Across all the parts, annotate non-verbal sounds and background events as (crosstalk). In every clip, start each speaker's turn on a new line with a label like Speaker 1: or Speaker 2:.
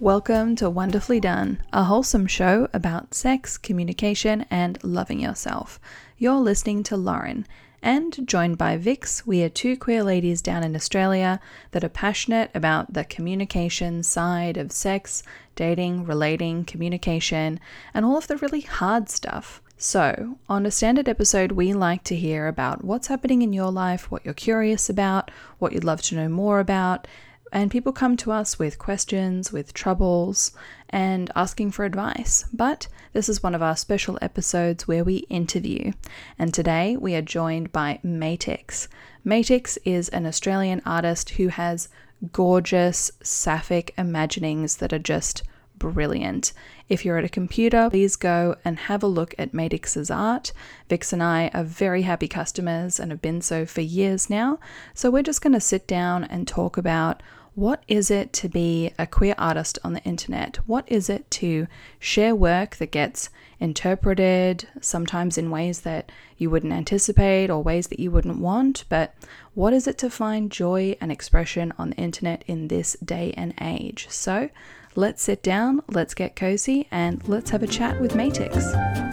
Speaker 1: Welcome to Wonderfully Done, a wholesome show about sex, communication, and loving yourself. You're listening to Lauren, and joined by Vix, we are two queer ladies down in Australia that are passionate about the communication side of sex, dating, relating, communication, and all of the really hard stuff. So, on a standard episode, we like to hear about what's happening in your life, what you're curious about, what you'd love to know more about, and people come to us with questions, with troubles, and asking for advice. But this is one of our special episodes where we interview. And today we are joined by Matix. Matix is an Australian artist who has gorgeous sapphic imaginings that are just brilliant. If you're at a computer, please go and have a look at Matix's art. Vix and I are very happy customers and have been so for years now. So we're just going to sit down and talk about what is it to be a queer artist on the internet? What is it to share work that gets interpreted, sometimes in ways that you wouldn't anticipate or ways that you wouldn't want? But what is it to find joy and expression on the internet in this day and age? So let's sit down, let's get cozy, and let's have a chat with Matix.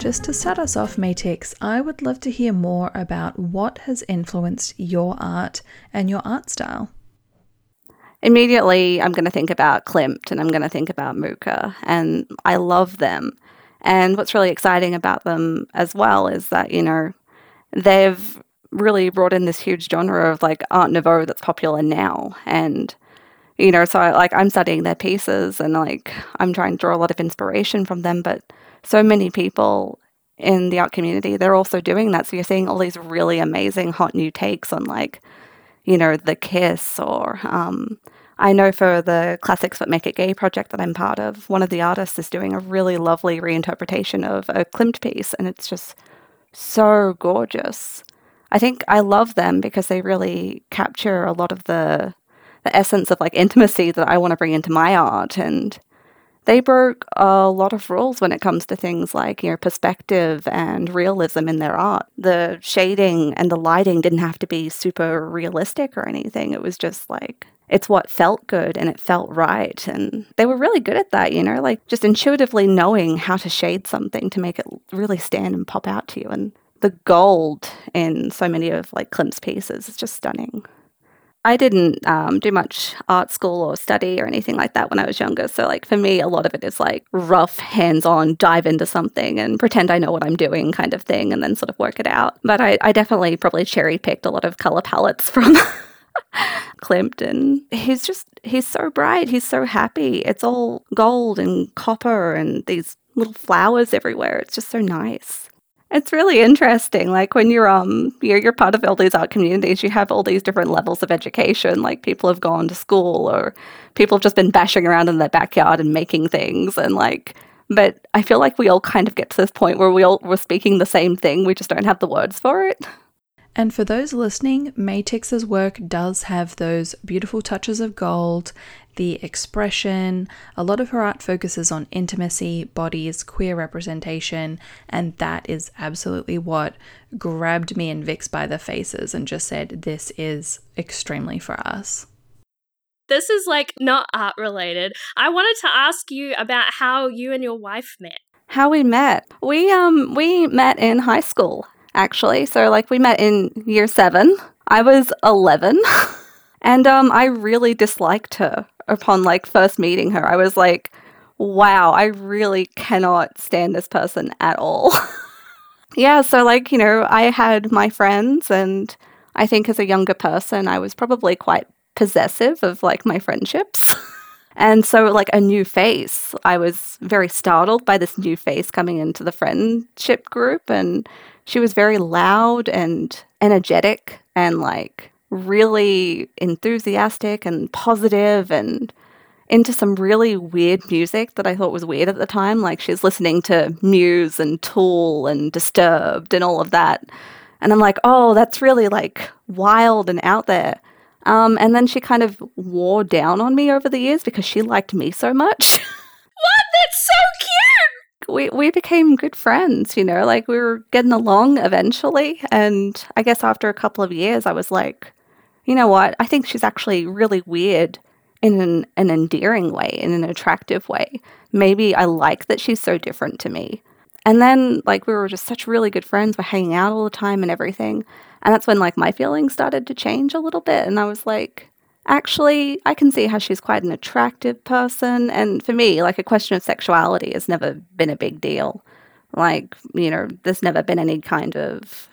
Speaker 1: Just to start us off, Matix, I would love to hear more about what has influenced your art and your art style.
Speaker 2: Immediately, I'm going to think about Klimt and I'm going to think about Mucha, and I love them. And what's really exciting about them as well is that, you know, they've really brought in this huge genre of like Art Nouveau that's popular now. And, you know, so I, like I'm studying their pieces and like I'm trying to draw a lot of inspiration from them, but so many people in the art community, they're also doing that. So you're seeing all these really amazing hot new takes on like, you know, the kiss or um, I know for the Classics That Make It Gay project that I'm part of, one of the artists is doing a really lovely reinterpretation of a Klimt piece, and it's just so gorgeous. I think I love them because they really capture a lot of the the essence of like intimacy that I want to bring into my art and they broke a lot of rules when it comes to things like you know perspective and realism in their art. The shading and the lighting didn't have to be super realistic or anything. It was just like it's what felt good and it felt right and they were really good at that, you know, like just intuitively knowing how to shade something to make it really stand and pop out to you and the gold in so many of like Klimt's pieces is just stunning. I didn't um, do much art school or study or anything like that when I was younger. So, like, for me, a lot of it is like rough, hands on, dive into something and pretend I know what I'm doing kind of thing and then sort of work it out. But I, I definitely probably cherry picked a lot of color palettes (laughs) from. (laughs) And he's just, he's so bright. He's so happy. It's all gold and copper and these little flowers everywhere. It's just so nice. It's really interesting. Like when you're um you're you're part of all these art communities, you have all these different levels of education. Like people have gone to school or people have just been bashing around in their backyard and making things and like but I feel like we all kind of get to this point where we all we're speaking the same thing, we just don't have the words for it.
Speaker 1: And for those listening, Matix's work does have those beautiful touches of gold, the expression. A lot of her art focuses on intimacy, bodies, queer representation, and that is absolutely what grabbed me and Vix by the faces and just said, This is extremely for us.
Speaker 3: This is like not art related. I wanted to ask you about how you and your wife met.
Speaker 2: How we met? We um we met in high school actually. So like we met in year 7. I was 11. (laughs) and um I really disliked her upon like first meeting her. I was like, wow, I really cannot stand this person at all. (laughs) yeah, so like, you know, I had my friends and I think as a younger person, I was probably quite possessive of like my friendships. (laughs) and so like a new face, I was very startled by this new face coming into the friendship group and she was very loud and energetic and like really enthusiastic and positive and into some really weird music that I thought was weird at the time. Like she's listening to Muse and Tool and Disturbed and all of that. And I'm like, oh, that's really like wild and out there. Um, and then she kind of wore down on me over the years because she liked me so much. (laughs)
Speaker 3: what? That's so cute!
Speaker 2: We, we became good friends, you know, like we were getting along eventually. And I guess after a couple of years, I was like, you know what? I think she's actually really weird in an, an endearing way, in an attractive way. Maybe I like that she's so different to me. And then, like, we were just such really good friends. We're hanging out all the time and everything. And that's when, like, my feelings started to change a little bit. And I was like, actually, I can see how she's quite an attractive person. And for me, like, a question of sexuality has never been a big deal. Like, you know, there's never been any kind of,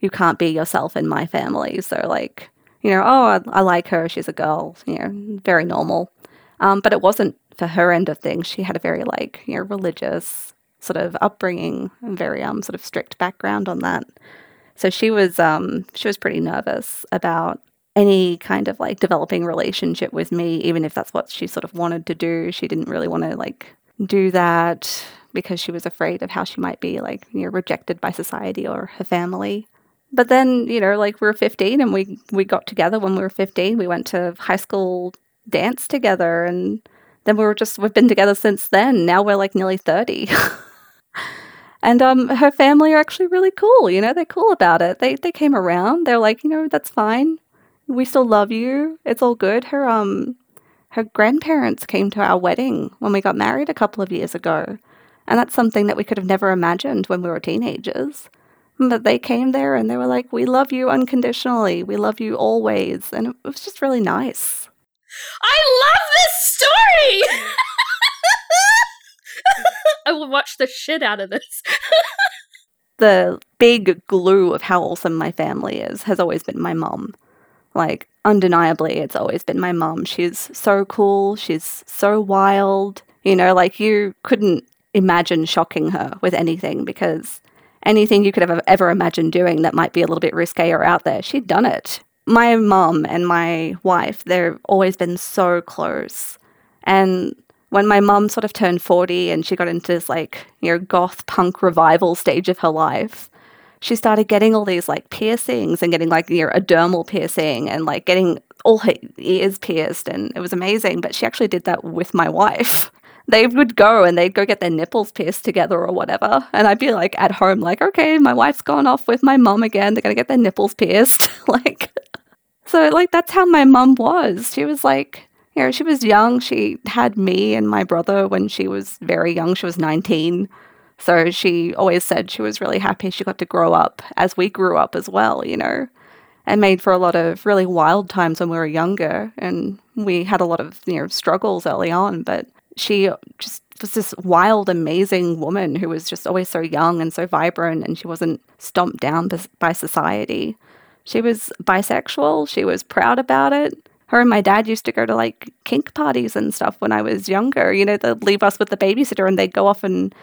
Speaker 2: you can't be yourself in my family. So, like, you know, oh, I, I like her. She's a girl, you know, very normal. Um, but it wasn't for her end of things. She had a very, like, you know, religious sort of upbringing, very um sort of strict background on that. So she was um she was pretty nervous about any kind of like developing relationship with me, even if that's what she sort of wanted to do. She didn't really want to like do that because she was afraid of how she might be like you know rejected by society or her family. But then you know like we were 15 and we we got together when we were 15. We went to high school dance together and then we were just we've been together since then. Now we're like nearly 30. (laughs) And um, her family are actually really cool. You know, they're cool about it. They they came around. They're like, you know, that's fine. We still love you. It's all good. Her um, her grandparents came to our wedding when we got married a couple of years ago, and that's something that we could have never imagined when we were teenagers. But they came there and they were like, "We love you unconditionally. We love you always," and it was just really nice.
Speaker 3: I love this story. (laughs) I will watch the shit out of this.
Speaker 2: the big glue of how awesome my family is has always been my mom. Like, undeniably, it's always been my mom. She's so cool. She's so wild. You know, like, you couldn't imagine shocking her with anything because anything you could have ever imagined doing that might be a little bit risque or out there, she'd done it. My mom and my wife, they've always been so close. And when my mum sort of turned 40 and she got into this like, you know, goth punk revival stage of her life, she started getting all these like piercings and getting like, you know, a dermal piercing and like getting all her ears pierced. And it was amazing. But she actually did that with my wife. They would go and they'd go get their nipples pierced together or whatever. And I'd be like at home, like, okay, my wife's gone off with my mum again. They're going to get their nipples pierced. (laughs) like, so like that's how my mum was. She was like, you know, she was young. She had me and my brother when she was very young. She was 19. So she always said she was really happy she got to grow up as we grew up as well, you know, and made for a lot of really wild times when we were younger. And we had a lot of, you know, struggles early on, but she just was this wild, amazing woman who was just always so young and so vibrant, and she wasn't stomped down by society. She was bisexual, she was proud about it her and my dad used to go to like kink parties and stuff when I was younger. You know, they'd leave us with the babysitter and they'd go off and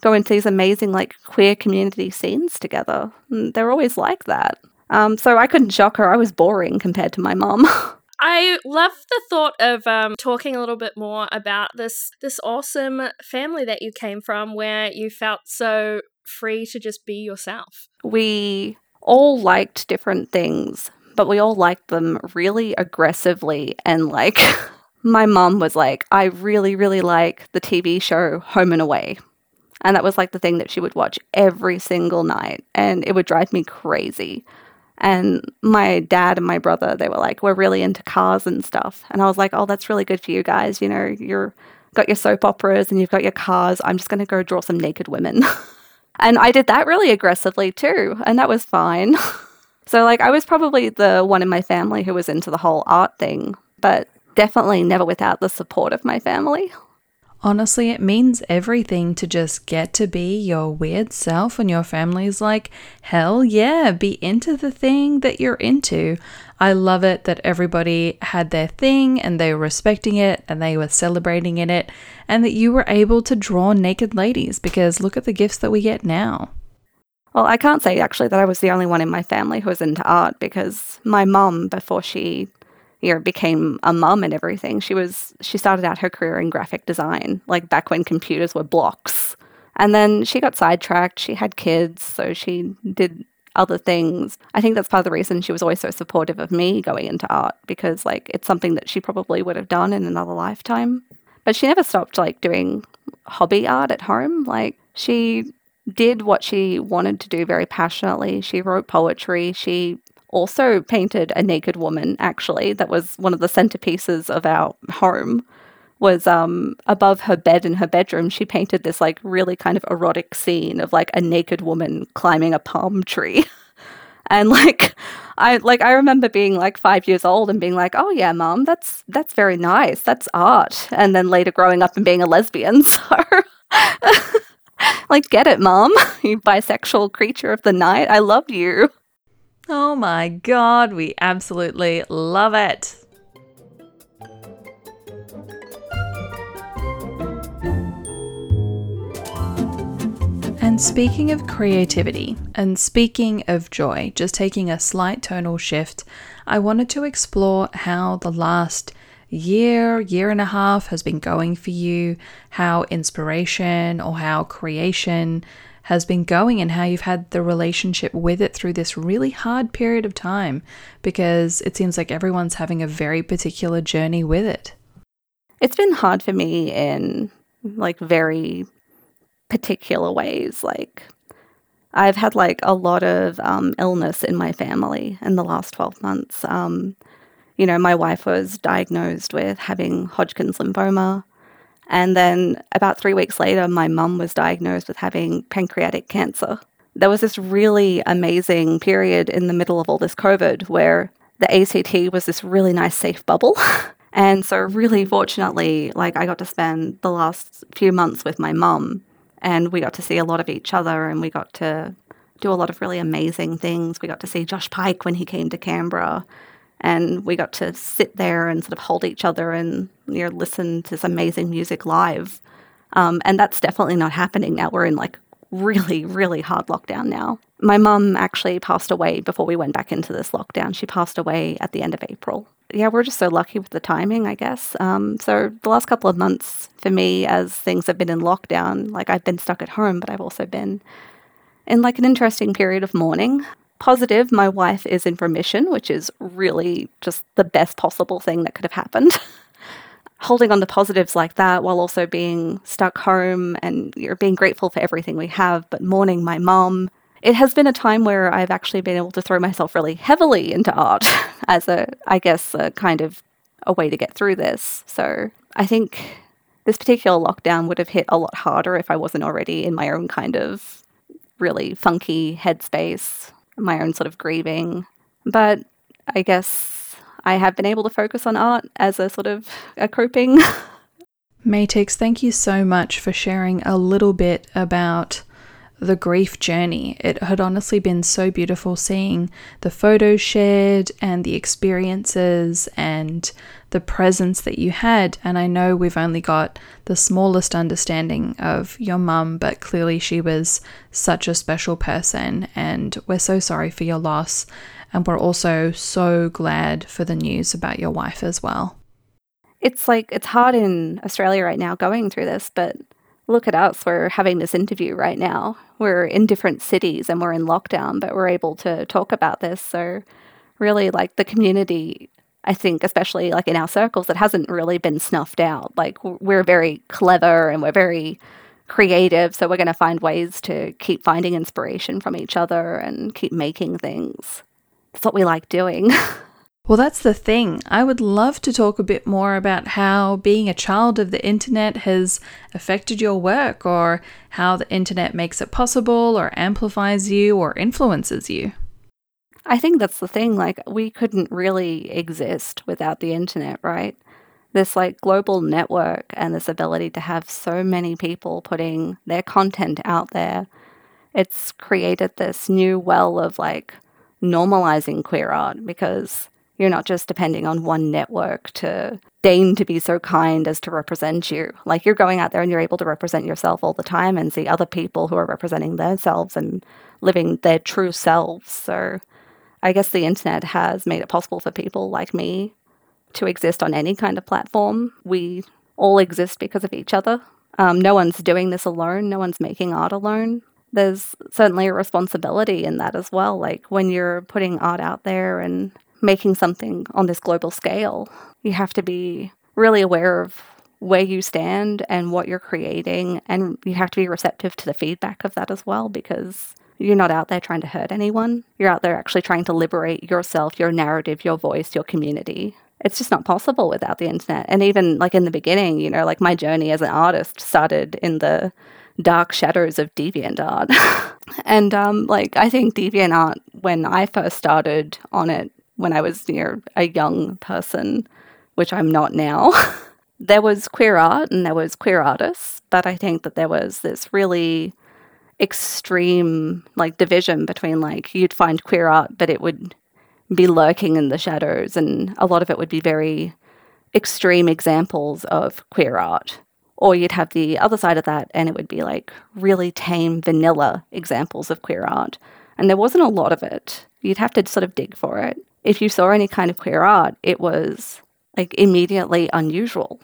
Speaker 2: go into these amazing like queer community scenes together. And they're always like that. Um, so I couldn't shock her. I was boring compared to my mom. (laughs)
Speaker 3: I love the thought of um, talking a little bit more about this this awesome family that you came from, where you felt so free to just be yourself.
Speaker 2: We all liked different things, but we all liked them really aggressively. And like, (laughs) my mom was like, I really, really like the TV show Home and Away. And that was like the thing that she would watch every single night. And it would drive me crazy. And my dad and my brother, they were like, we're really into cars and stuff. And I was like, oh, that's really good for you guys. You know, you're got your soap operas and you've got your cars. I'm just going to go draw some naked women. (laughs) and I did that really aggressively too. And that was fine. (laughs) So, like, I was probably the one in my family who was into the whole art thing, but definitely never without the support of my family.
Speaker 1: Honestly, it means everything to just get to be your weird self, and your family's like, hell yeah, be into the thing that you're into. I love it that everybody had their thing and they were respecting it and they were celebrating in it, and that you were able to draw naked ladies because look at the gifts that we get now.
Speaker 2: Well, I can't say actually that I was the only one in my family who was into art because my mum, before she you know, became a mum and everything, she was she started out her career in graphic design, like back when computers were blocks. And then she got sidetracked, she had kids, so she did other things. I think that's part of the reason she was always so supportive of me going into art because like it's something that she probably would have done in another lifetime. But she never stopped like doing hobby art at home. Like she did what she wanted to do very passionately. She wrote poetry. She also painted a naked woman, actually, that was one of the centerpieces of our home. Was um, above her bed in her bedroom. She painted this like really kind of erotic scene of like a naked woman climbing a palm tree. (laughs) and like I like I remember being like five years old and being like, "Oh yeah, mom, that's that's very nice. That's art." And then later growing up and being a lesbian, (laughs) so (laughs) like, get it, mom, you bisexual creature of the night. I love you.
Speaker 1: Oh my god, we absolutely love it. And speaking of creativity and speaking of joy, just taking a slight tonal shift, I wanted to explore how the last year, year and a half has been going for you, how inspiration or how creation has been going, and how you've had the relationship with it through this really hard period of time because it seems like everyone's having a very particular journey with it.
Speaker 2: It's been hard for me in like very particular ways. Like, I've had like a lot of um, illness in my family in the last 12 months. Um, you know, my wife was diagnosed with having Hodgkin's lymphoma. And then about three weeks later, my mum was diagnosed with having pancreatic cancer. There was this really amazing period in the middle of all this COVID where the ACT was this really nice, safe bubble. (laughs) and so, really mm-hmm. fortunately, like I got to spend the last few months with my mum and we got to see a lot of each other and we got to do a lot of really amazing things. We got to see Josh Pyke when he came to Canberra and we got to sit there and sort of hold each other and you know listen to this amazing music live. Um, and that's definitely not happening now. We're in like really, really hard lockdown now. My mum actually passed away before we went back into this lockdown. She passed away at the end of April. Yeah, we're just so lucky with the timing, I guess. Um, so the last couple of months for me, as things have been in lockdown, like I've been stuck at home, but I've also been in like an interesting period of mourning. Positive, my wife is in remission, which is really just the best possible thing that could have happened. (laughs) Holding on to positives like that while also being stuck home and you're being grateful for everything we have, but mourning my mom. It has been a time where I've actually been able to throw myself really heavily into art (laughs) as a, I guess, a kind of a way to get through this. So I think this particular lockdown would have hit a lot harder if I wasn't already in my own kind of really funky headspace my own sort of grieving. But I guess I have been able to focus on art as a sort of (laughs) a coping. (laughs)
Speaker 1: Matix, thank you so much for sharing a little bit about the grief journey. It had honestly been so beautiful seeing the photos shared and the experiences and the presence that you had. And I know we've only got the smallest understanding of your mum, but clearly she was such a special person. And we're so sorry for your loss. And we're also so glad for the news about your wife as well.
Speaker 2: It's like, it's hard in Australia right now going through this, but look at us. We're having this interview right now. We're in different cities and we're in lockdown, but we're able to talk about this. So, really, like the community, I think, especially like in our circles, it hasn't really been snuffed out. Like, we're very clever and we're very creative. So, we're going to find ways to keep finding inspiration from each other and keep making things. That's what we like doing. (laughs)
Speaker 1: Well, that's the thing. I would love to talk a bit more about how being a child of the internet has affected your work, or how the internet makes it possible, or amplifies you, or influences you.
Speaker 2: I think that's the thing. Like, we couldn't really exist without the internet, right? This like global network and this ability to have so many people putting their content out there. It's created this new well of like normalizing queer art because you're not just depending on one network to deign to be so kind as to represent you. Like you're going out there and you're able to represent yourself all the time and see other people who are representing themselves and living their true selves. So I guess the internet has made it possible for people like me to exist on any kind of platform. We all exist because of each other. Um, no one's doing this alone, no one's making art alone. There's certainly a responsibility in that as well. Like when you're putting art out there and making something on this global scale, you have to be really aware of where you stand and what you're creating. And you have to be receptive to the feedback of that as well, because You're not out there trying to hurt anyone. You're out there actually trying to liberate yourself, your narrative, your voice, your community. It's just not possible without the internet. And even like in the beginning, you know, like my journey as an artist started in the dark shadows of DeviantArt. (laughs) and um, like I think DeviantArt, when I first started on it, when I was know, a young person, which I'm not now, (laughs) there was queer art and there was queer artists, but I think that there was this really extreme like division between like you'd find queer art, but it would be lurking in the shadows, and a lot of it would be very extreme examples of queer art. Or you'd have the other side of that, and it would be like really tame, vanilla examples of queer art. And there wasn't a lot of it. You'd have to sort of dig for it. If you saw any kind of queer art, it was like immediately unusual.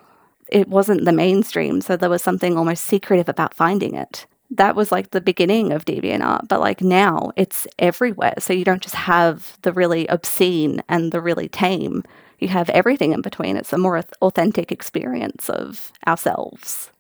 Speaker 2: It wasn't the mainstream, so there was something almost secretive about finding it. That was like the beginning of DeviantArt, but like now it's everywhere. So you don't just have the really obscene and the really tame. You have everything in between. It's a more authentic experience of ourselves.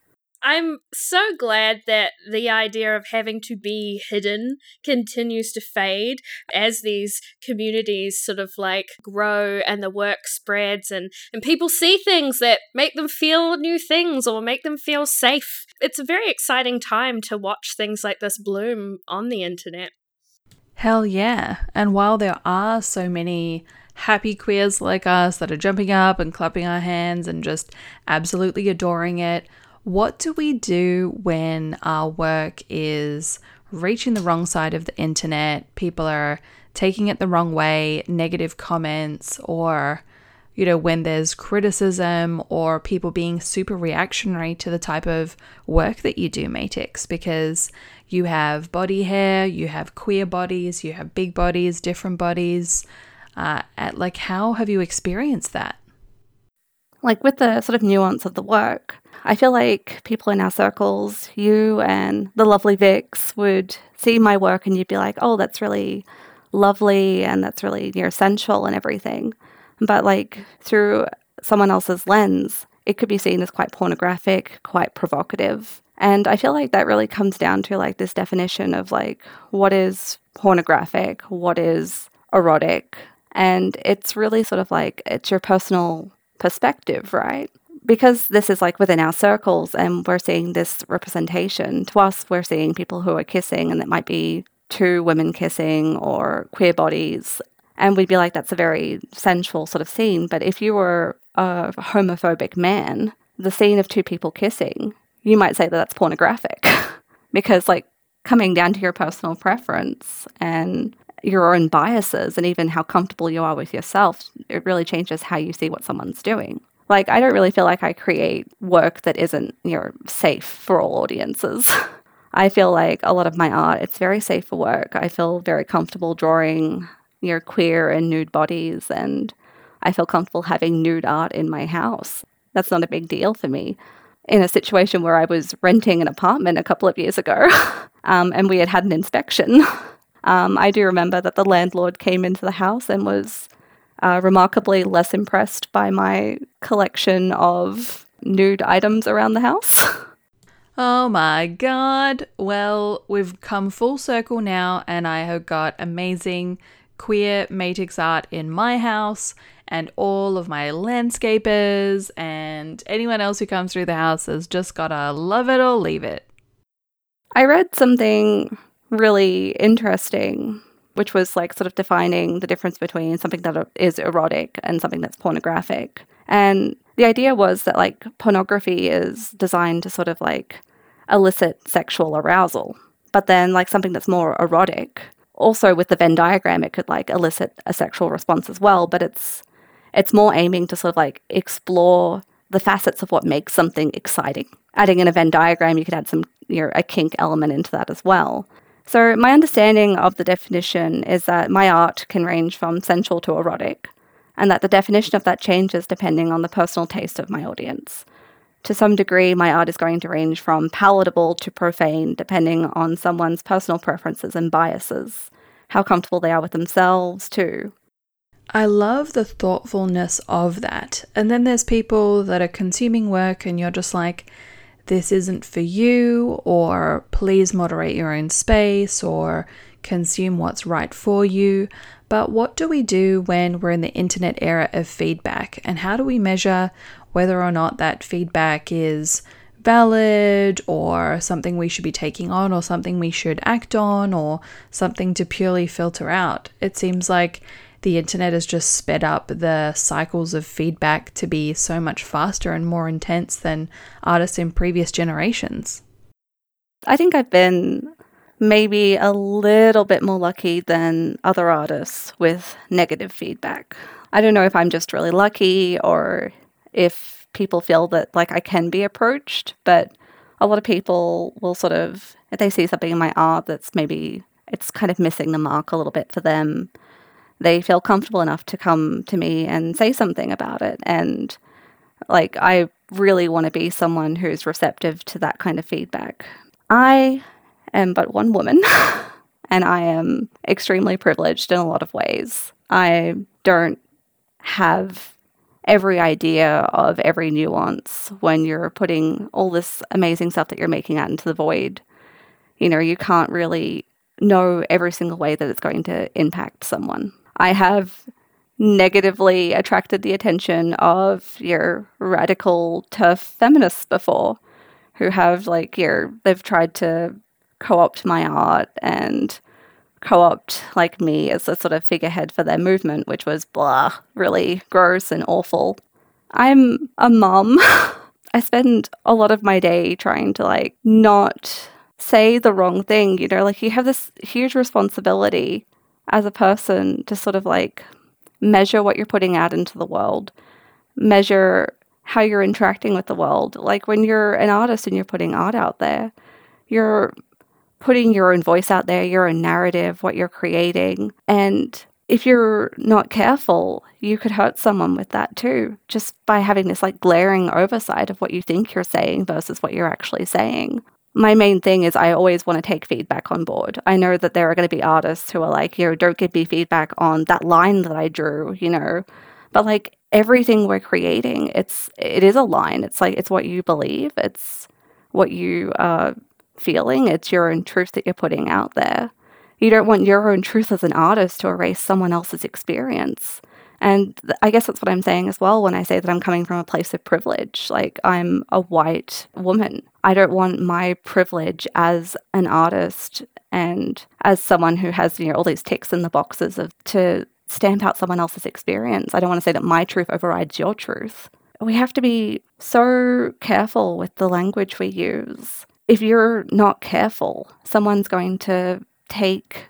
Speaker 3: I'm so glad that the idea of having to be hidden continues to fade as these communities sort of like grow and the work spreads and, and people see things that make them feel new things or make them feel safe. It's a very exciting time to watch things like this bloom on the internet.
Speaker 1: Hell yeah. And while there are so many happy queers like us that are jumping up and clapping our hands and just absolutely adoring it, what do we do when our work is reaching the wrong side of the internet? People are taking it the wrong way, negative comments, or you know, when there's criticism or people being super reactionary to the type of work that you do, Matix, because you have body hair, you have queer bodies, you have big bodies, different bodies. Uh, at, like, how have you experienced that?
Speaker 2: Like, with the sort of nuance of the work, I feel like people in our circles, you and the lovely Vix, would see my work and you'd be like, oh, that's really lovely and that's really near essential and everything. But like through someone else's lens, it could be seen as quite pornographic, quite provocative. And I feel like that really comes down to like this definition of like what is pornographic, what is erotic. And it's really sort of like it's your personal perspective, right? because this is like within our circles and we're seeing this representation, to us, we're seeing people who are kissing, and it might be two women kissing or queer bodies. And we'd be like, that's a very sensual sort of scene. But if you were a homophobic man, the scene of two people kissing, you might say that that's pornographic (laughs) because, like, coming down to your personal preference and your own biases and even how comfortable you are with yourself, it really changes how you see what someone's doing. Like, I don't really feel like I create work that isn't, you know, safe for all audiences. (laughs) I feel like a lot of my art, it's very safe for work. I feel very comfortable drawing, you know, queer and nude bodies, and I feel comfortable having nude art in my house. That's not a big deal for me. In a situation where I was renting an apartment a couple of years ago, (laughs) um, and we had had an inspection, (laughs) um, I do remember that the landlord came into the house and was uh, remarkably less impressed by my collection of nude items around the house. (laughs)
Speaker 1: Oh my god. Well, we've come full circle now, and I have got amazing queer Matix art in my house, and all of my landscapers, and anyone else who comes through the house has just gotta love it or leave it.
Speaker 2: I read something really interesting which was like sort of defining the difference between something that is erotic and something that's pornographic. And the idea was that like pornography is designed to sort of like elicit sexual arousal, but then like something that's more erotic, also with the Venn diagram, it could like elicit a sexual response as well, but it's it's more aiming to sort of like explore the facets of what makes something exciting. Adding in a Venn diagram, you could add some you know a kink element into that as well. So, my understanding of the definition is that my art can range from sensual to erotic, and that the definition of that changes depending on the personal taste of my audience. To some degree, my art is going to range from palatable to profane, depending on someone's personal preferences and biases, how comfortable they are with themselves, too.
Speaker 1: I love the thoughtfulness of that. And then there's people that are consuming work, and you're just like, this isn't for you, or please moderate your own space, or consume what's right for you. But what do we do when we're in the internet era of feedback? And how do we measure whether or not that feedback is valid or something we should be taking on or something we should act on or something to purely filter out? It seems like the internet has just sped up the cycles of feedback to be so much faster and more intense than artists in previous generations.
Speaker 2: I think I've been maybe a little bit more lucky than other artists with negative feedback. I don't know if I'm just really lucky or if people feel that like I can be approached, but a lot of people will sort of if they see something in my art that's maybe it's kind of missing the mark a little bit for them, they feel comfortable enough to come to me and say something about it. And like, I really want to be someone who's receptive to that kind of feedback. I am but one woman, (laughs) and I am extremely privileged in a lot of ways. I don't have every idea of every nuance when you're putting all this amazing stuff that you're making out into the void. You know, you can't really know every single way that it's going to impact someone. I have negatively attracted the attention of your radical TERF feminists before who have like your they've tried to co-opt my art and co-opt like me as a sort of figurehead for their movement which was blah really gross and awful. I'm a mom (laughs) i spend a lot of my day trying to like not say the wrong thing you know like you have this huge responsibility as a person to sort of like measure what you're putting out into the world, measure how you're interacting with the world. Like when you're an artist and you're putting art out there, you're putting your own voice out there, your own narrative, what you're creating. And if you're not careful, you could hurt someone with that too, just by having this like glaring oversight of what you think you're saying versus what you're actually saying my main thing is I always want to take feedback on board. I know that there are going to be artists who are like, you know, don't give me feedback on that line that I drew, you know. But like everything we're creating, it's it is a line. It's like it's what you believe. It's what you are feeling. It's your own truth that you're putting out there. You don't want your own truth as an artist to erase someone else's experience. And I guess that's what I'm saying as well when I say that I'm coming from a place of privilege. Like, I'm a white woman. I don't want my privilege as an artist and as someone who has, you know, all these ticks in the boxes of to stamp out someone else's experience. I don't want to say that my truth overrides your truth. We have to be so careful with the language we use. If you're not careful, someone's going to take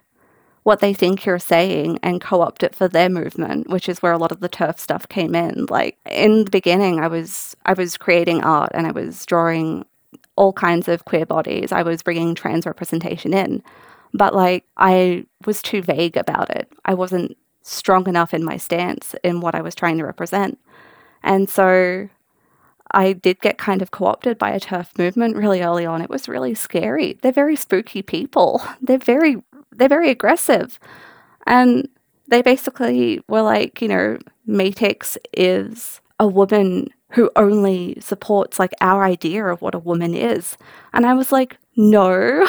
Speaker 2: what they think you're saying and co-opt it for their movement, which is where a lot of the TERF stuff came in. Like in the beginning, I was I was creating art and I was drawing all kinds of queer bodies. I was bringing trans representation in, but like I was too vague about it. I wasn't strong enough in my stance in what I was trying to represent, and so I did get kind of co opted by a TERF movement really early on. It was really scary. They're very spooky people. (laughs) They're very they're very aggressive. And they basically were like, you know, Matix is a woman who only supports like our idea of what a woman is. And I was like, no,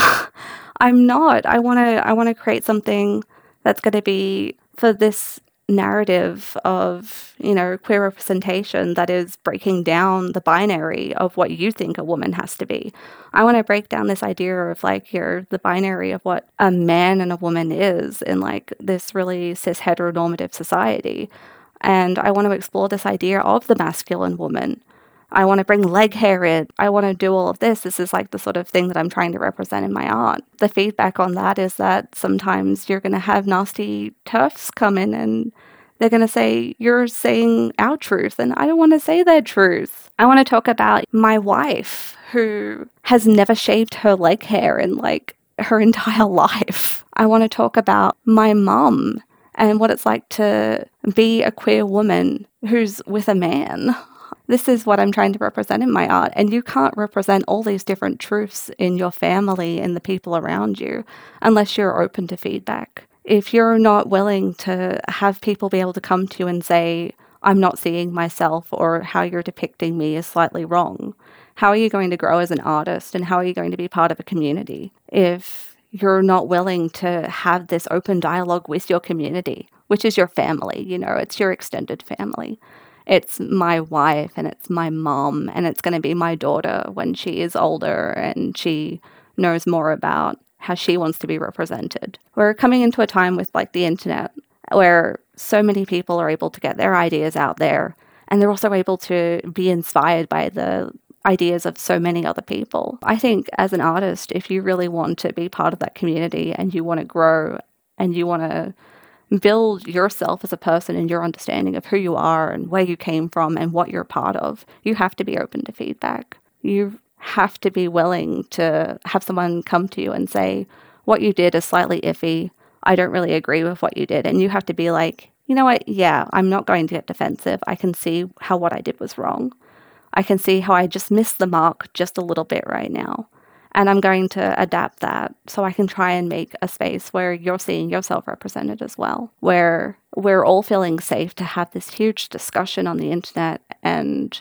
Speaker 2: (laughs) I'm not. I want to I want to create something that's going to be for this narrative of, you know, queer representation that is breaking down the binary of what you think a woman has to be. I want to break down this idea of like your the binary of what a man and a woman is in like this really cis heteronormative society. And I want to explore this idea of the masculine woman. I want to bring leg hair in. I want to do all of this. This is like the sort of thing that I'm trying to represent in my art. The feedback on that is that sometimes you're going to have nasty TERFs come in and they're going to say, You're saying our truth. And I don't want to say their truth. I want to talk about my wife who has never shaved her leg hair in like her (laughs) entire life. I want to talk about my mum and what it's like to be a queer woman who's with a man this is what I'm trying to represent in my art. And you can't represent all these different truths in your family and the people around you unless you're open to feedback. If you're not willing to have people be able to come to you and say, I'm not seeing myself or how you're depicting me is slightly wrong. How are you going to grow as an artist and how are you going to be part of a community if you're not willing to have this open dialogue with your community, which is your family? You know, it's your extended family. It's my wife and it's my mom and it's going to be my daughter when she is older and she knows more about how she wants to be represented. We're coming into a time with like the internet where so many people are able to get their ideas out there and they're also able to be inspired by the ideas of so many other people. I think as an artist, if you really want to be part of that community and you want to grow and you want to build yourself as a person and your understanding of who you are and where you came from and what you're part of, you have to be open to feedback. You have to be willing to have someone come to you and say, What you did is slightly iffy. I don't really agree with what you did. And you have to be like, You know what? Yeah, I'm not going to get defensive. I can see how what I did was wrong. I can see how I just missed the mark just a little bit right now. And I'm going to adapt that so I can try and make a space where you're seeing yourself represented as well, where we're all feeling safe to have this huge discussion on the internet. And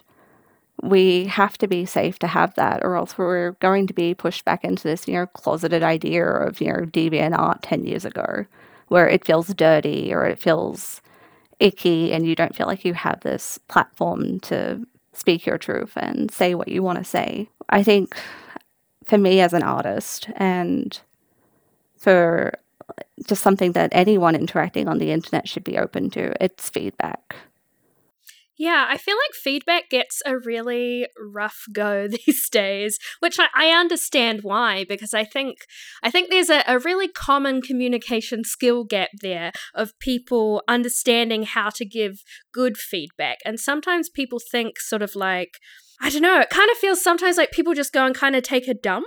Speaker 2: we have to be safe to have that, or else we're going to be pushed back into this, you know, closeted idea of, you know, DeviantArt 10 years ago, where it feels dirty or it feels icky and you don't feel like you have this platform to speak your truth and say what you want to say. I think for me as an artist and for just something that anyone interacting on the internet should be open to, it's feedback.
Speaker 3: Yeah, I feel like feedback gets a really rough go (laughs) these days, which I, I understand why, because I think I think there's a, a really common communication skill gap there of people understanding how to give good feedback. And sometimes people think sort of like, I don't know, it kind of feels sometimes like people just go and kind of take a dump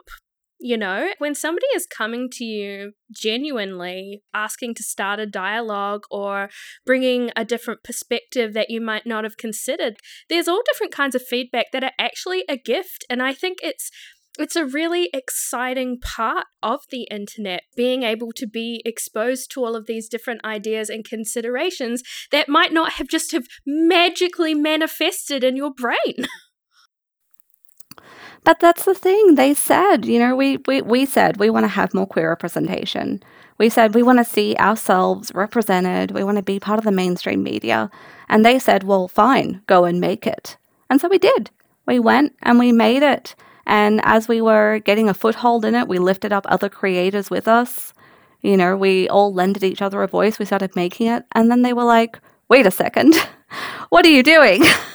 Speaker 3: you know, when somebody is coming to you genuinely asking to start a dialogue or bringing a different perspective that you might not have considered, there's all different kinds of feedback that are actually a gift. And I think it's it's a really exciting part of the internet being able to be exposed to all of these different ideas and considerations that might not have just have magically manifested in your brain (laughs)
Speaker 2: But that's the thing. They said, you know, we, we, we said we want to have more queer representation. We said we want to see ourselves represented. We want to be part of the mainstream media. And they said, well, fine, go and make it. And so we did. We went and we made it. And as we were getting a foothold in it, we lifted up other creators with us. You know, we all lended each other a voice. We started making it. And then they were like, wait a second, (laughs) what are you doing? (laughs)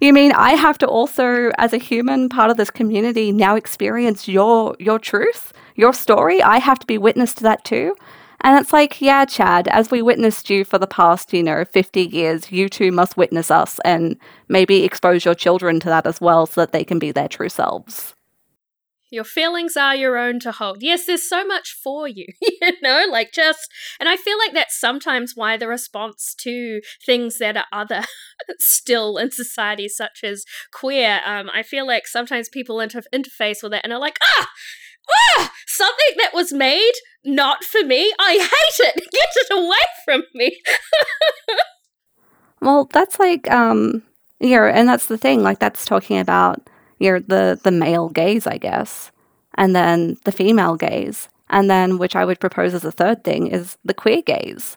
Speaker 2: You mean I have to also, as a human part of this community, now experience your your truth, your story? I have to be witness to that too. And it's like, yeah, Chad, as we witnessed you for the past, you know, 50 years, you too must witness us and maybe expose your children to that as well so that they can be their true selves.
Speaker 3: Your feelings are your own to hold. Yes, there's so much for you, (laughs) you know, like just, and I feel like that's sometimes why the response to things that are other (laughs) still in society, such as queer, um, I feel like sometimes people inter- interface with it and are like, ah, ah, something that was made not for me. I hate it. (laughs) Get it away from me.
Speaker 2: well, that's like, um, yeah, and that's the thing. Like, that's talking about you're the the male gaze, I guess, and then the female gaze, and then which I would propose as a third thing is the queer gaze.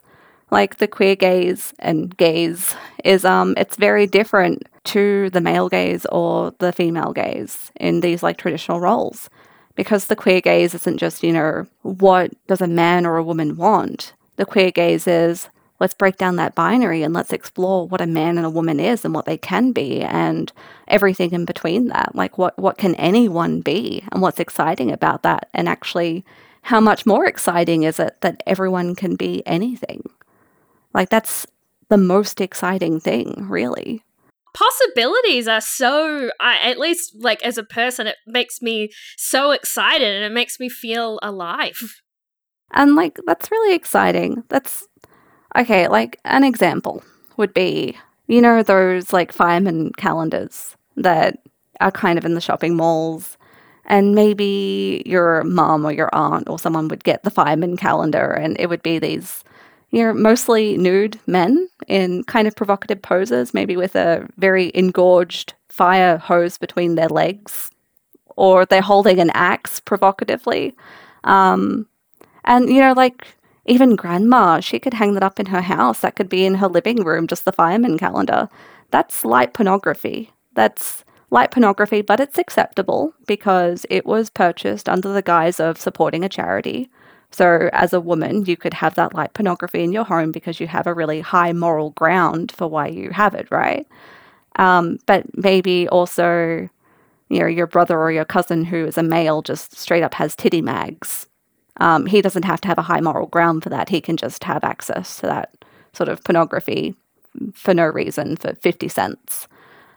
Speaker 2: Like the queer gaze and gaze is um it's very different to the male gaze or the female gaze in these like traditional roles. Because the queer gaze isn't just, you know, what does a man or a woman want? The queer gaze is let's break down that binary and let's explore what a man and a woman is and what they can be and everything in between that. Like what what can anyone be? And what's exciting about that? And actually how much more exciting is it that everyone can be anything? Like that's the most exciting thing really.
Speaker 3: Possibilities are so I, at least like as a person it makes me so excited and it makes me feel alive.
Speaker 2: And like that's really exciting. That's Okay, like an example would be, you know, those like fireman calendars that are kind of in the shopping malls. And maybe your mom or your aunt or someone would get the fireman calendar, and it would be these, you know, mostly nude men in kind of provocative poses, maybe with a very engorged fire hose between their legs, or they're holding an axe provocatively. Um, and, you know, like even grandma, she could hang that up in her house. That could be in her living room, just the fireman calendar. That's light pornography. That's light pornography, but it's acceptable because it was purchased under the guise of supporting a charity. So, as a woman, you could have that light pornography in your home because you have a really high moral ground for why you have it, right? Um, but maybe also, you know, your brother or your cousin who is a male just straight up has titty mags. Um, he doesn't have to have a high moral ground for that. He can just have access to that sort of pornography for no reason for 50 cents.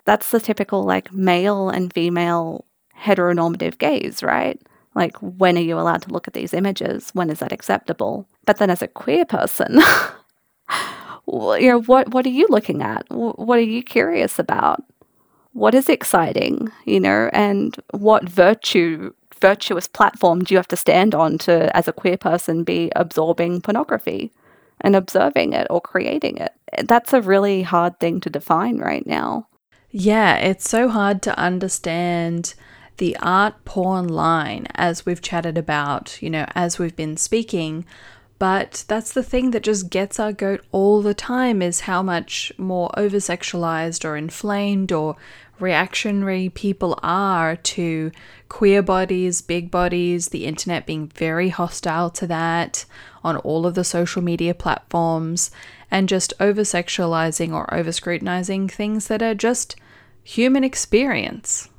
Speaker 2: That's the typical like male and female heteronormative gaze, right? Like, when are you allowed to look at these images? When is that acceptable? But then, as a queer person, (laughs) you know, what what are you looking at? What are you curious about? What is exciting? You know, and what virtue virtuous platform do you have to stand on to, as a queer person, be absorbing pornography and observing it or creating it? That's a really hard thing to define right now.
Speaker 1: Yeah, it's so hard to understand the art porn line, as we've chatted about, you know, as we've been speaking. But that's the thing that just gets our goat all the time is how much more over sexualized or inflamed or reactionary people are to queer bodies, big bodies, the internet being very hostile to that on all of the social media platforms, and just over sexualizing or over scrutinizing things that are just human experience.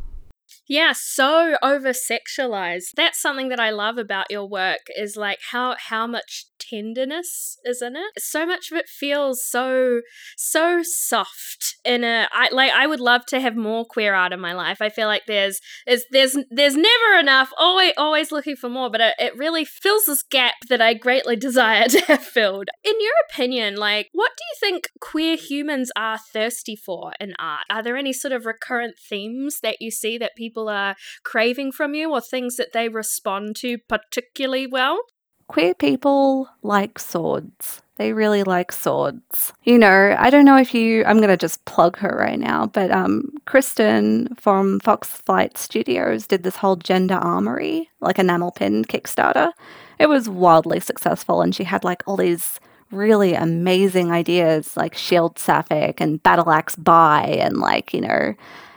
Speaker 3: Yeah, so over sexualized. That's something that I love about your work is like how how much tenderness is in it. So much of it feels so so soft in a I like I would love to have more queer art in my life. I feel like there's is there's there's never enough. Always always looking for more, but it, it really fills this gap that I greatly (laughs) desire to have filled. In your opinion, like what do you think queer humans are thirsty for in art? Are there any sort of recurrent themes that you see that people are craving from you or things that they respond to particularly well?
Speaker 2: queer people like swords. They really like swords. You know, I don't know if you, I'm going to just plug her right now, but um, Kristen from Fox Flight Studios did this whole gender armory, like enamel pin Kickstarter. It was wildly successful, and she had like all these really amazing ideas like Shield Sapphic and Battle Axe Bi, and like, you know,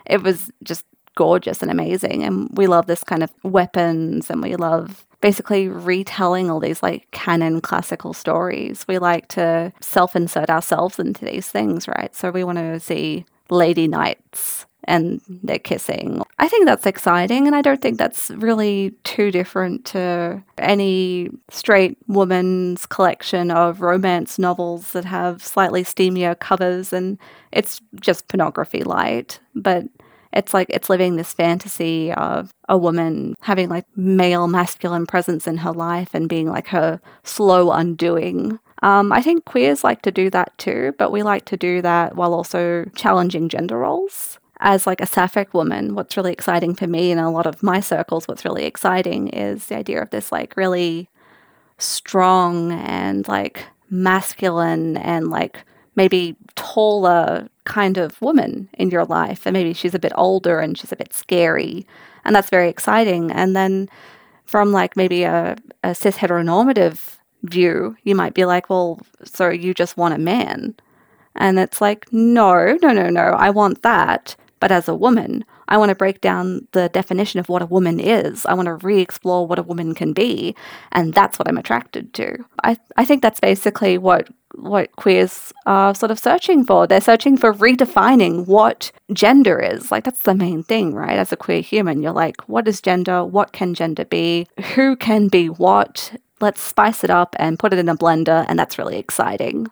Speaker 2: it was just gorgeous and amazing. And we love this kind of weapons, and we love basically retelling all these like canon classical stories. We like to self insert ourselves into these things, right? So we want to see lady knights and they're kissing. I think that's exciting, and I don't think that's really too different to any straight woman's collection of romance novels that have slightly steamier covers, and it's just pornography light. But it's like it's living this fantasy of a woman having like male masculine presence in her life and being like her slow undoing. Um, I think queers like to do that too, but we like to do that while also challenging gender roles. As like a sapphic woman, what's really exciting for me in a lot of my circles, what's really exciting is the idea of this like really strong and like masculine and like maybe taller kind of woman in your life. And maybe she's a bit older and she's a bit scary. And that's very exciting. And then from like maybe a, a cis heteronormative view, you might be like, well, so you just want a man. And it's like, no, no, no, no, I want that. But as a woman, I want to break down the definition of what a woman is. I want to re explore what a woman can be. And that's what I'm attracted to. I, I think that's basically what what queers are sort of searching for. They're searching for redefining what gender is. Like, that's the main thing, right? As a queer human, you're like, what is gender? What can gender be? Who can be what? Let's spice it up and put it in a blender, and that's really exciting.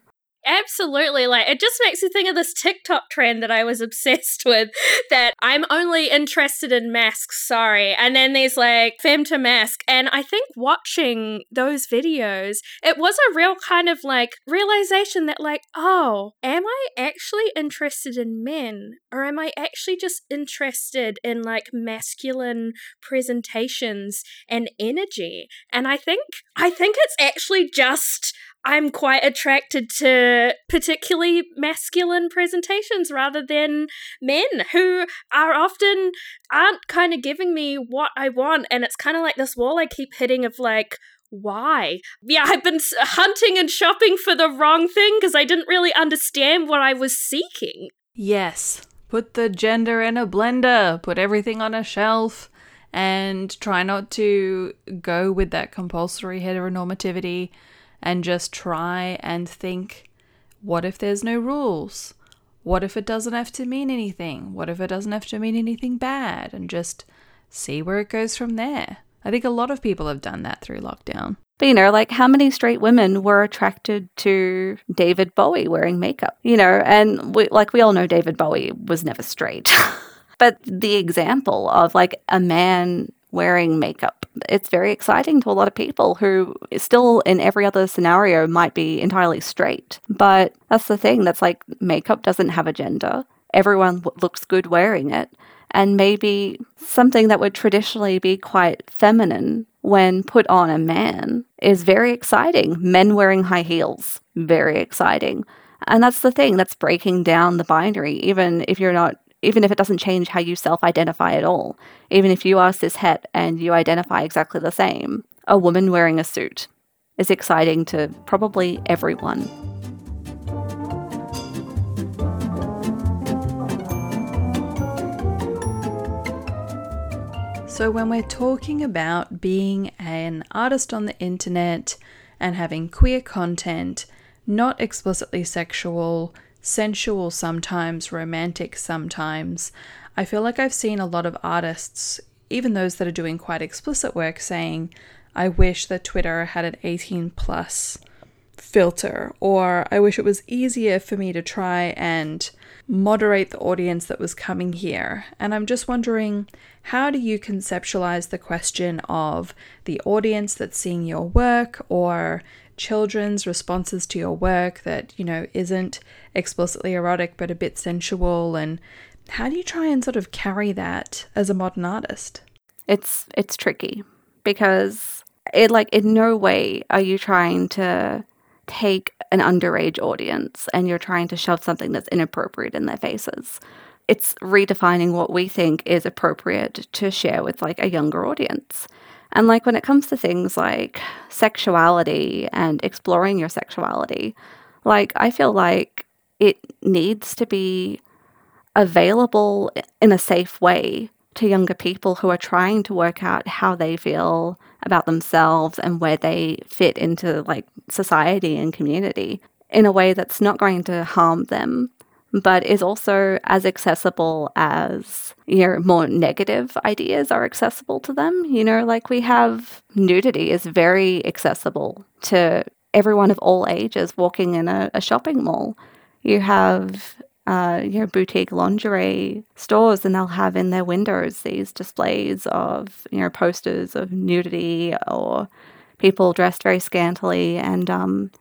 Speaker 3: Absolutely. Like, it just makes me think of this TikTok trend that I was (laughs) obsessed with that I'm only interested in mascs, sorry. And then there's like femme to masc. And I think watching those videos, it was a real kind of like realization that, like, oh, am I actually interested in men? Or am I actually just interested in like masculine presentations and energy? And I think, I think it's actually just I'm quite attracted to particularly masculine presentations rather than men who are often aren't kind of giving me what I want. And it's kind of like this wall I keep hitting of like, why? Yeah, I've been hunting and shopping for the wrong thing because I didn't really understand what I was seeking.
Speaker 1: Yes. Put the gender in a blender, put everything on a shelf, and try not to go with that compulsory heteronormativity and just try and think what if there's no rules? What if it doesn't have to mean anything? What if it doesn't have to mean anything bad? And just see where it goes from there. I think a lot of people have done that through lockdown.
Speaker 2: But you know, like how many straight women were attracted to David Bowie wearing makeup? You know, and we, like we all know David Bowie was never straight. (laughs) but the example of like a man wearing makeup, it's very exciting to a lot of people who still in every other scenario might be entirely straight. But that's the thing, that's like makeup doesn't have a gender. Everyone looks good wearing it and maybe something that would traditionally be quite feminine when put on a man is very exciting. Men wearing high heels, very exciting. And that's the thing, that's breaking down the binary, even if you're not, even if it doesn't change how you self identify at all. Even if you are cis het and you identify exactly the same, a woman wearing a suit is exciting to probably everyone.
Speaker 1: So, when we're talking about being an artist on the internet and having queer content, not explicitly sexual, sensual sometimes, romantic sometimes, I feel like I've seen a lot of artists, even those that are doing quite explicit work, saying, I wish that Twitter had an 18 plus filter, or I wish it was easier for me to try and moderate the audience that was coming here. And I'm just wondering how do you conceptualize the question of the audience that's seeing your work or children's responses to your work that, you know, isn't explicitly erotic but a bit sensual and how do you try and sort of carry that as a modern artist?
Speaker 2: It's it's tricky because it like in no way are you trying to take an underage audience and you're trying to shove something that's inappropriate in their faces. It's redefining what we think is appropriate to share with like a younger audience. And like when it comes to things like sexuality and exploring your sexuality, like I feel like it needs to be available in a safe way to younger people who are trying to work out how they feel about themselves and where they fit into like society and community in a way that's not going to harm them but is also as accessible as you know more negative ideas are accessible to them you know like we have nudity is very accessible to everyone of all ages walking in a, a shopping mall you have uh, you know, boutique lingerie stores, and they'll have in their windows these displays of, you know, posters of nudity or people dressed very scantily. And um,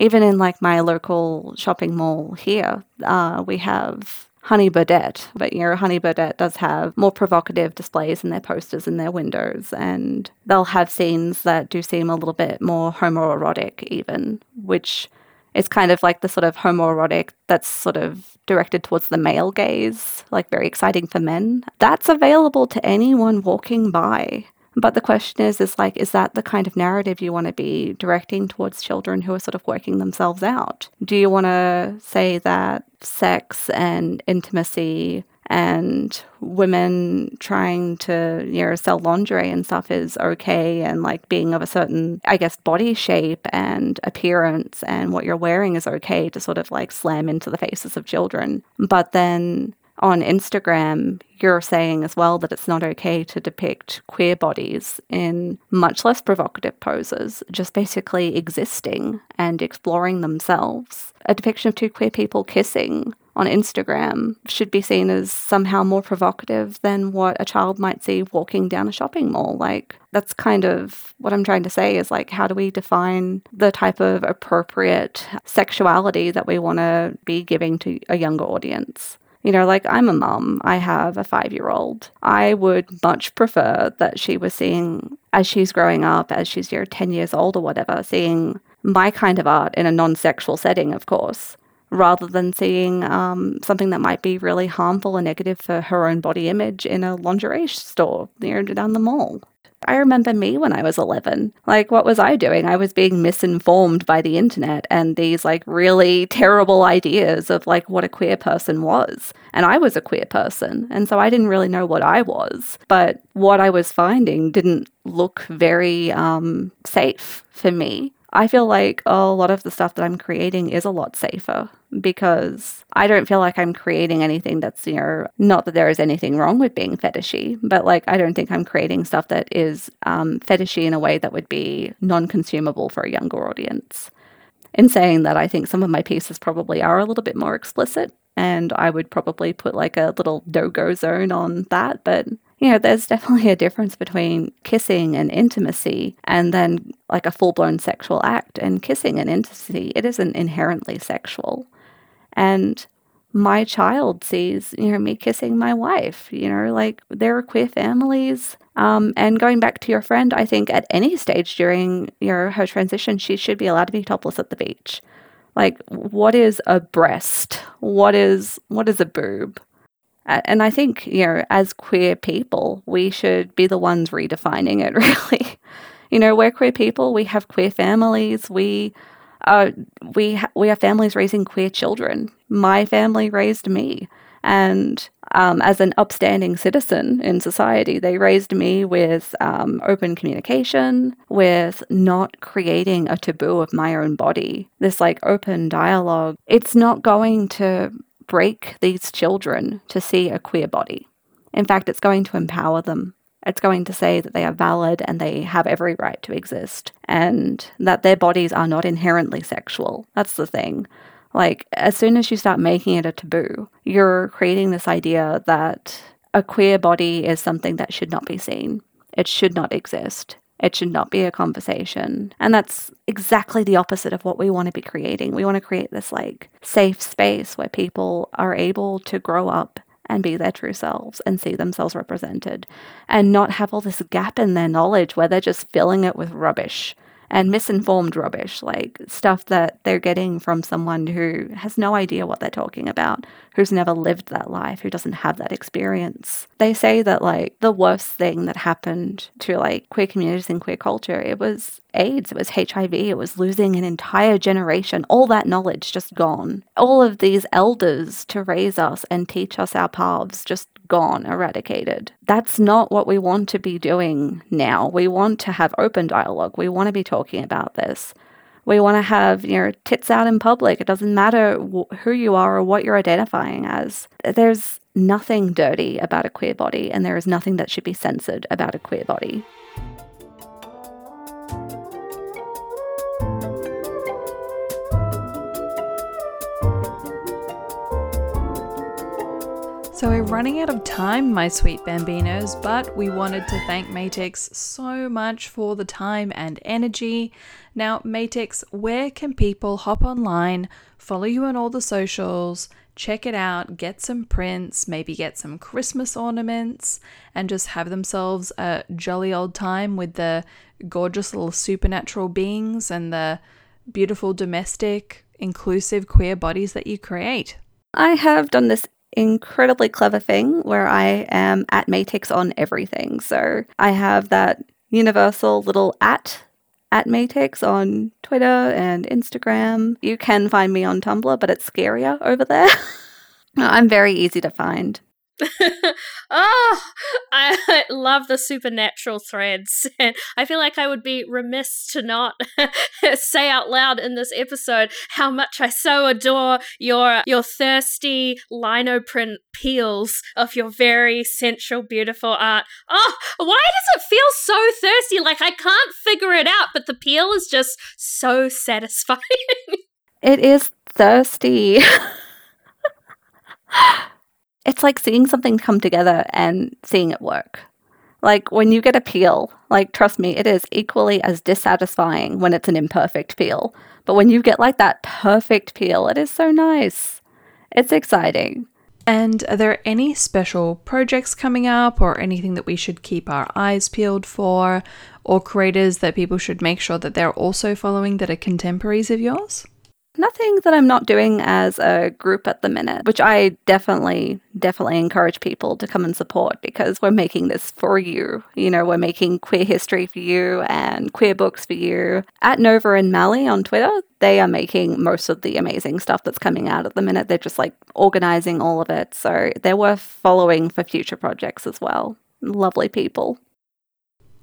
Speaker 2: even in like my local shopping mall here, uh, we have Honey Birdette, but you know, Honey Birdette does have more provocative displays in their posters in their windows, and they'll have scenes that do seem a little bit more homoerotic, even, which is kind of like the sort of homoerotic that's sort of directed towards the male gaze, like very exciting for men. That's available to anyone walking by. But the question is, is like, is that the kind of narrative you want to be directing towards children who are sort of working themselves out? Do you want to say that sex and intimacy and women trying to you know sell lingerie and stuff is okay and like being of a certain i guess body shape and appearance and what you're wearing is okay to sort of like slam into the faces of children but then on Instagram, you're saying as well that it's not okay to depict queer bodies in much less provocative poses, just basically existing and exploring themselves. A depiction of two queer people kissing on Instagram should be seen as somehow more provocative than what a child might see walking down a shopping mall. Like, that's kind of what I'm trying to say is like, how do we define the type of appropriate sexuality that we want to be giving to a younger audience? You know, like I'm a mum, I have a five year old. I would much prefer that she was seeing, as she's growing up, as she's, you know, 10 years old or whatever, seeing my kind of art in a non sexual setting, of course, rather than seeing um, something that might be really harmful and negative for her own body image in a lingerie store near down the mall. I remember me when I was 11. Like, what was I doing? I was being misinformed by the internet and these, like, really terrible ideas of, like, what a queer person was. And I was a queer person. And so I didn't really know what I was. But what I was finding didn't look very um, safe for me. I feel like a lot of the stuff that I'm creating is a lot safer because I don't feel like I'm creating anything that's, you know, not that there is anything wrong with being fetishy, but like I don't think I'm creating stuff that is um, fetishy in a way that would be non consumable for a younger audience. In saying that, I think some of my pieces probably are a little bit more explicit, and I would probably put like a little no go zone on that, but you know, there's definitely a difference between kissing and intimacy and then like a full blown sexual act. And kissing and intimacy, it isn't inherently sexual. And my child sees, you know, me kissing my wife, you know, like there are queer families. Um, and going back to your friend, I think at any stage during your her transition, she should be allowed to be topless at the beach. Like, what is a breast? What is what is a boob? And I think, you know, as queer people, we should be the ones redefining it, (laughs) really. you know, we're queer people, we have queer families, we uh, we ha- we have families raising queer children. My family raised me, and um, as an upstanding citizen in society, they raised me with um, open communication, with not creating a taboo of my own body. This like open dialogue. It's not going to break these children to see a queer body. In fact, it's going to empower them. It's going to say that they are valid and they have every right to exist and that their bodies are not inherently sexual. That's the thing. Like, as soon as you start making it a taboo, you're creating this idea that a queer body is something that should not be seen. It should not exist. It should not be a conversation. And that's exactly the opposite of what we want to be creating. We want to create this like safe space where people are able to grow up and be their true selves and see themselves represented and not have all this gap in their knowledge where they're just filling it with rubbish and misinformed rubbish, like stuff that they're getting from someone who has no idea what they're talking about, who's never lived that life, who doesn't have that experience. They say that like the worst thing that happened to like queer communities and queer culture, it was AIDS, it was HIV, it was losing an entire generation, all that knowledge just gone. All of these elders to raise us and teach us our paths just gone, eradicated. That's not what we want to be doing now. We want to have open dialogue. We want to be talking about this. We want to have, you know, tits out in public. It doesn't matter wh- who you are or what you're identifying as. There's nothing dirty about a queer body, and there is nothing that should be censored about a queer body.
Speaker 1: So we're running out of time, my sweet bambinos, but we wanted to thank Matix so much for the time and energy. Now, Matix, where can people hop online, follow you on all the socials, check it out, get some prints, maybe get some Christmas ornaments, and just have themselves a jolly old time with the gorgeous little supernatural beings and the beautiful domestic, inclusive queer bodies that you create?
Speaker 2: I have done this incredibly clever thing where I am at Matix on everything. So I have that universal little at at Matix on Twitter and Instagram. You can find me on Tumblr, but it's scarier over there. (laughs) I'm very easy to find. (laughs)
Speaker 3: oh, I (laughs) love the supernatural threads. (laughs) And I feel like I would be remiss to not say out loud in this episode how much I so adore your your thirsty lino print peels of your very sensual, beautiful art. Oh, why does it feel so thirsty? Like I can't figure it out, but the peel is just so satisfying.
Speaker 2: it is thirsty it's like seeing something come together and seeing it work. Like when you get a peel, like trust me, it is equally as dissatisfying when it's an imperfect peel. But when you get like that perfect peel, it is so nice. It's exciting.
Speaker 1: And are there any special projects coming up or anything that we should keep our eyes peeled for? or creators that people should make sure that they're also following that are contemporaries of yours?
Speaker 2: Nothing that I'm not doing as a group at the minute, which I definitely, definitely encourage people to come and support because we're making this for you. You know, we're making queer history for you and queer books for you. At Nova and Mally on Twitter, they are making most of the amazing stuff that's coming out at the minute. They're just like organizing all of it. So they're worth following for future projects as well. Lovely people.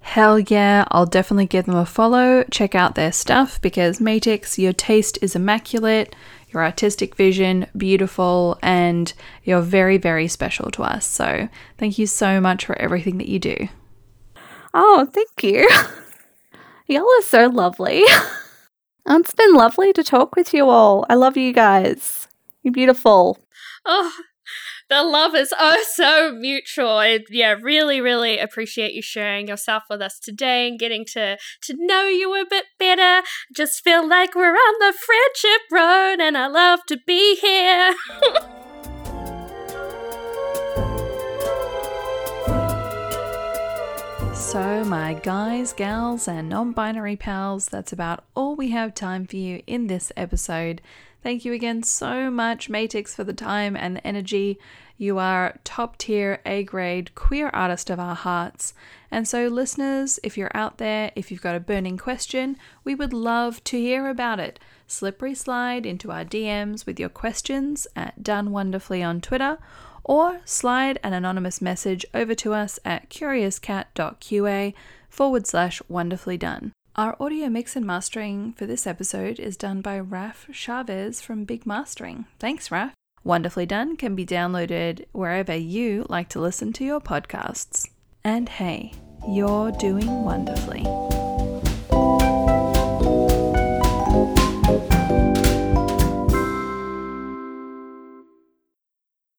Speaker 1: Hell yeah, I'll definitely give them a follow. Check out their stuff because Matix, your taste is immaculate, your artistic vision beautiful, and you're very, very special to us. So thank you so much for everything that you do.
Speaker 2: Oh, thank you. (laughs) Y'all are so lovely. (laughs) it's been lovely to talk with you all. I love you guys. You're beautiful.
Speaker 3: Oh, the love is oh so mutual. I, yeah, really, really appreciate you sharing yourself with us today and getting to to know you a bit better. Just feel like we're on the friendship road, and I love to be here. (laughs)
Speaker 1: So, my guys, gals, and non binary pals, that's about all we have time for you in this episode. Thank you again so much, Matix, for the time and the energy. You are top tier, A grade, queer artist of our hearts. And so, listeners, if you're out there, if you've got a burning question, we would love to hear about it. Slippery slide into our DMs with your questions at Done Wonderfully on Twitter, or slide an anonymous message over to us at curiouscat.qa forward slash wonderfully done. Our audio mix and mastering for this episode is done by Raf Chavez from Big Mastering. Thanks, Raf. Wonderfully Done can be downloaded wherever you like to listen to your podcasts. And hey, you're doing wonderfully.